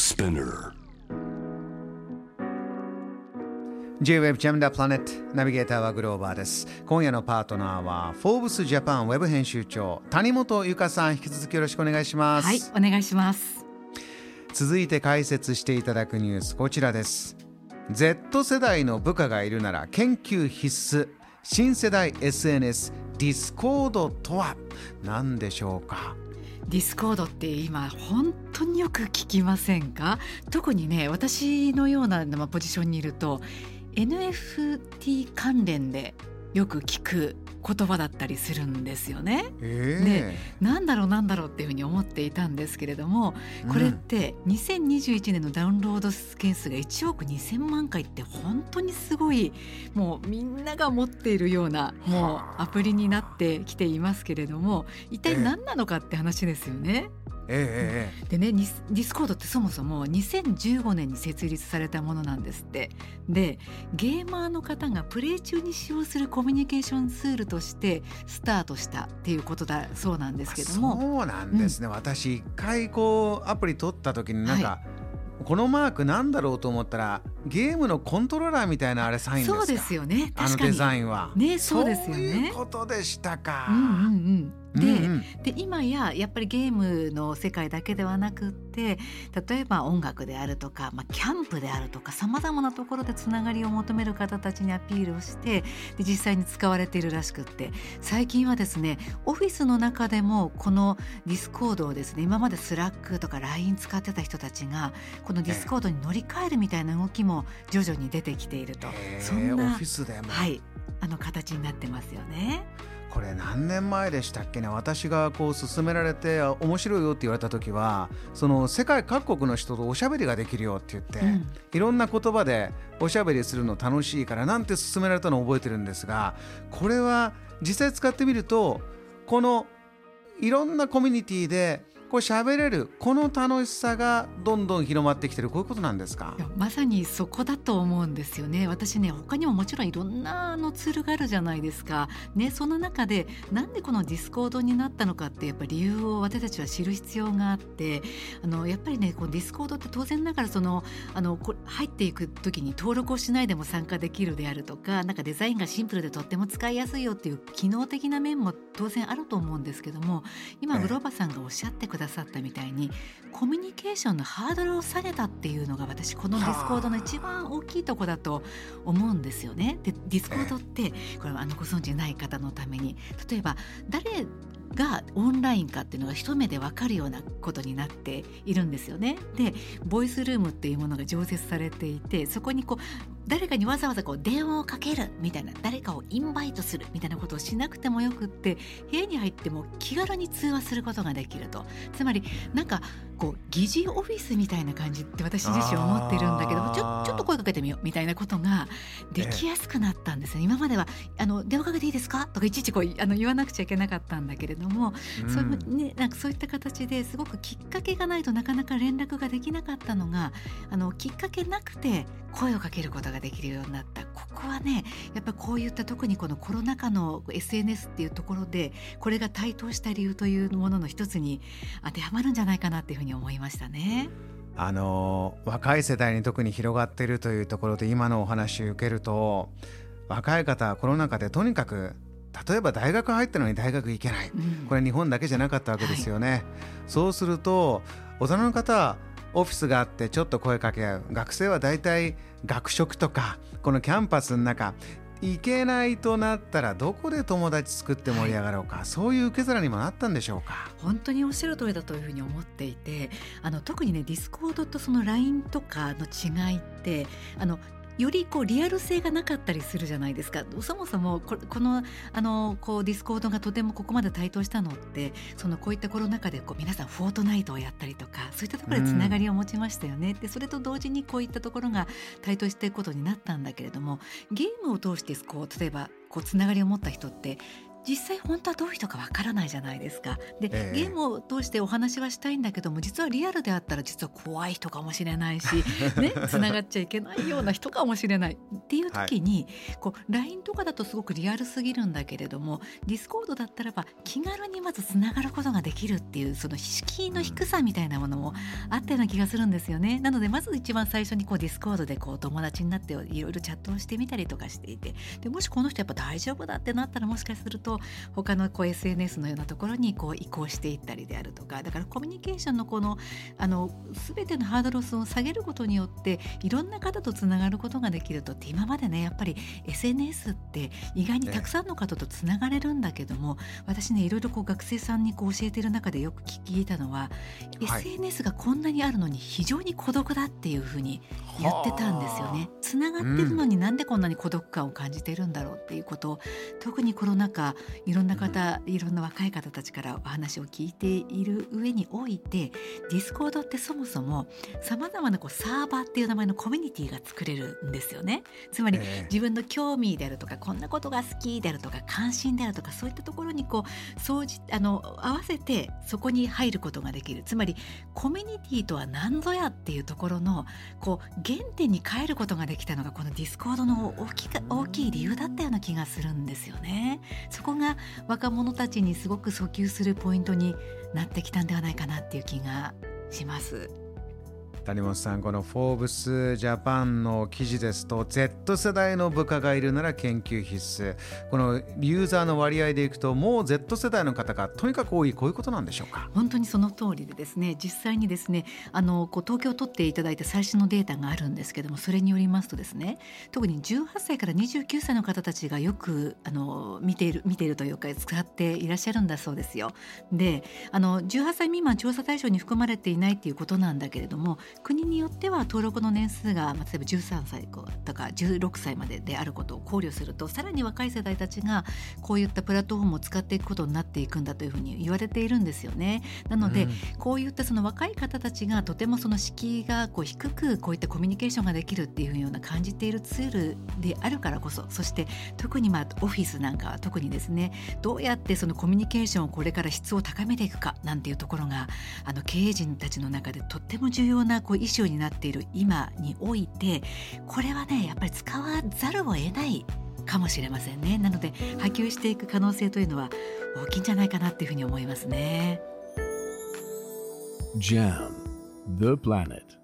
Spinner. J-Web ジャムダプラネットナビゲーターはグローバーです。今夜のパートナーはフォーブスジャパンウェブ編集長谷本由香さん。引き続きよろしくお願いします。はい、お願いします。続いて解説していただくニュースこちらです。Z 世代の部下がいるなら研究必須。新世代 SNS ディスコードとは何でしょうか？ディスコードって今本当によく聞きませんか？特にね私のようなまポジションにいると NFT 関連でよく聞く言葉だったりするんですよね。えなんだろうなんだろうっていうふうに思っていたんですけれどもこれって2021年のダウンロード件数が1億2,000万回って本当にすごいもうみんなが持っているようなもうアプリになってきていますけれども一体何なのかって話ですよね。えええでねディスコードってそもそも2015年に設立されたものなんですって。でゲーマーの方がプレイ中に使用するコミュニケーションツールとしてスタートしたっていうことだそうなんですけども。そうなんですね、私一回こうアプリ取った時になんか、このマークなんだろうと思ったらゲームのコントローラーみたいなあれサインですか？そうですよね。確かに。あのデザインは。ねそうですよね。そういうことでしたか、うんうんうん。で,、うんうん。で今ややっぱりゲームの世界だけではなくって例えば音楽であるとか、まあ、キャンプであるとかさまざまなところでつながりを求める方たちにアピールをしてで実際に使われているらしくって。最近はですねオフィスの中でもこのディスコードをですね今までスラックとか LINE 使ってた人たちがこのディスコードに乗り換えるみたいな動きも徐々に出てきていると、へえそんなオフィスでも、はい、あの形になってますよね。これ何年前でしたっけね？私がこう勧められてあ面白いよって言われた時はその世界各国の人とおしゃべりができるよって言って、うん。いろんな言葉でおしゃべりするの楽しいからなんて勧められたのを覚えてるんですがこれは実際使ってみるとこのいろんなコミュニティでこう喋れるこの楽しさがどんどん広まってきてる。こういうことなんですか？いやまさにそこだと思うんですよね。私ね他にももちろんいろんなあのツールがあるじゃないですか。ねその中でなんでこのディスコードになったのかってやっぱり理由を私たちは知る必要があってあのやっぱりねこうディスコードって当然ながらそのあのこ入っていく時に登録をしないでも参加できるであるとかなんかデザインがシンプルでとっても使いやすいよっていう機能的な面も当然あると思うんですけども今ええ。グローバさんがおっしゃってくださったみたいにコミュニケーションのハードルを下げたっていうのが私このディスコードの一番大きいとこだと思うんですよね。でディスコードってこれはあのご存知ない方のために例えば誰がオンラインかっていうのが一目で分かるようなことになっているんですよね。でボイスルームっていうものが常設されていてそこにこう誰かにわざわざこう電話をかける。みたいな誰かをインバイトするみたいなことをしなくてもよくって部屋に入っても気軽に通話することができると。つまりなんかこう疑似オフィスみたいな感じって私自身思ってるんだけどけてみようみたいなことができやすくなったんですよ、今まではあの電話かけていいですか？とかいちいちこうあの言わなくちゃいけなかったんだけれども、うん。そういうね、なんかそういった形ですごくきっかけがないとなかなか連絡ができなかったのがあのきっかけなくて声をかけることができるようになった。ここはねやっぱこういった特にこのコロナ禍の SNS っていうところでこれが台頭した理由というものの一つに当てはまるんじゃないかなっていうふうに思いましたね。あの若い世代に特に広がっているというところで今のお話を受けると若い方はコロナ禍でとにかく例えば大学入ったのに大学行けない。うん。これ日本だけじゃなかったわけですよね、そうすると大人の方はオフィスがあってちょっと声かけ合う。学生はだいたい学食とかこのキャンパスの中行けないとなったらどこで友達作って盛り上がろうか、そういう受け皿にもなったんでしょうか？本当におっしゃる通りだというふうに思っていてあの特にねディスコードとその LINE とかの違いってあのよりこうリアル性がなかったりするじゃないですか。そもそもここのあのこうディスコードがとてもここまで台頭したのってそのこういったコロナ禍でこう皆さんフォートナイトをやったりとかそういったところでつながりを持ちましたよね、でそれと同時にこういったところが台頭していくことになったんだけれどもゲームを通してこう例えばこうつながりを持った人って実際本当はどういう人かわからないじゃないですか。で、ええゲームを通してお話はしたいんだけども実はリアルであったら実は怖い人かもしれないし ねつながっちゃいけないような人かもしれないっていう時に、こう LINE とかだとすごくリアルすぎるんだけれどもディスコードだったらば気軽にまずつながることができるっていうその敷居の低さみたいなものもあったような気がするんですよね。なのでまず一番最初にこうディスコードでこう友達になっていろいろチャットをしてみたりとかしていてでもしこの人やっぱ大丈夫だってなったらもしかすると他のこう SNS のようなところにこう移行していったりであるとかだからコミュニケーションのこのあの全てのハードルを下げることによっていろんな方とつながることができるとって今までねやっぱり SNS って意外にたくさんの方とつながれるんだけども、私ねいろいろこう学生さんにこう教えてる中でよく聞いたのは、はい SNS がこんなにあるのに非常に孤独だっていうふうに言ってたんですよね。つながってるのになんでこんなに孤独感を感じてるんだろうっていうことを特にコロナ禍いろんな方、いろんな若い方たちからお話を聞いている上においてディスコードってそもそもさまざまなこうサーバーっていう名前のコミュニティが作れるんですよね。つまり、ええ自分の興味であるとかこんなことが好きであるとか関心であるとかそういったところにこう総じあの合わせてそこに入ることができるつまりコミュニティとは何ぞやっていうところのこう原点に帰ることができたのがこのディスコードの大きか大きい理由だったような気がするんですよね。そこが若者たちにすごく訴求するポイントになってきたんではないかなっていう気がします。谷本さんこの「フォーブスジャパン」の記事ですと Z 世代の部下がいるなら研究必須。このユーザーの割合でいくともう Z 世代の方がとにかく多いこういうことなんでしょうか？本当にその通りでですね実際にですねあのこう統計を取っていただいた最新のデータがあるんですけどもそれによりますとですね特に18歳から29歳の方たちがよくあの見ている見ているというか使っていらっしゃるんだそうですよ。であの18歳未満調査対象に含まれていないっていうことなんだけれども国によっては登録の年数が、まあ、例えば13歳とか16歳までであることを考慮するとさらに若い世代たちがこういったプラットフォームを使っていくことになっていくんだというふうに言われているんですよね。なので、うんこういったその若い方たちがとてもその敷居がこう低くこういったコミュニケーションができるっていうような感じているツールであるからこそそして特にまあオフィスなんかは特にですねどうやってそのコミュニケーションをこれから質を高めていくかなんていうところがあの経営陣たちの中でとっても重要なこうイシューになっている今においてこれはねやっぱり使わざるを得ないかもしれませんねなので波及していく可能性というのは大きいんじゃないかなっていうふうに思いますね。Jam, the planet.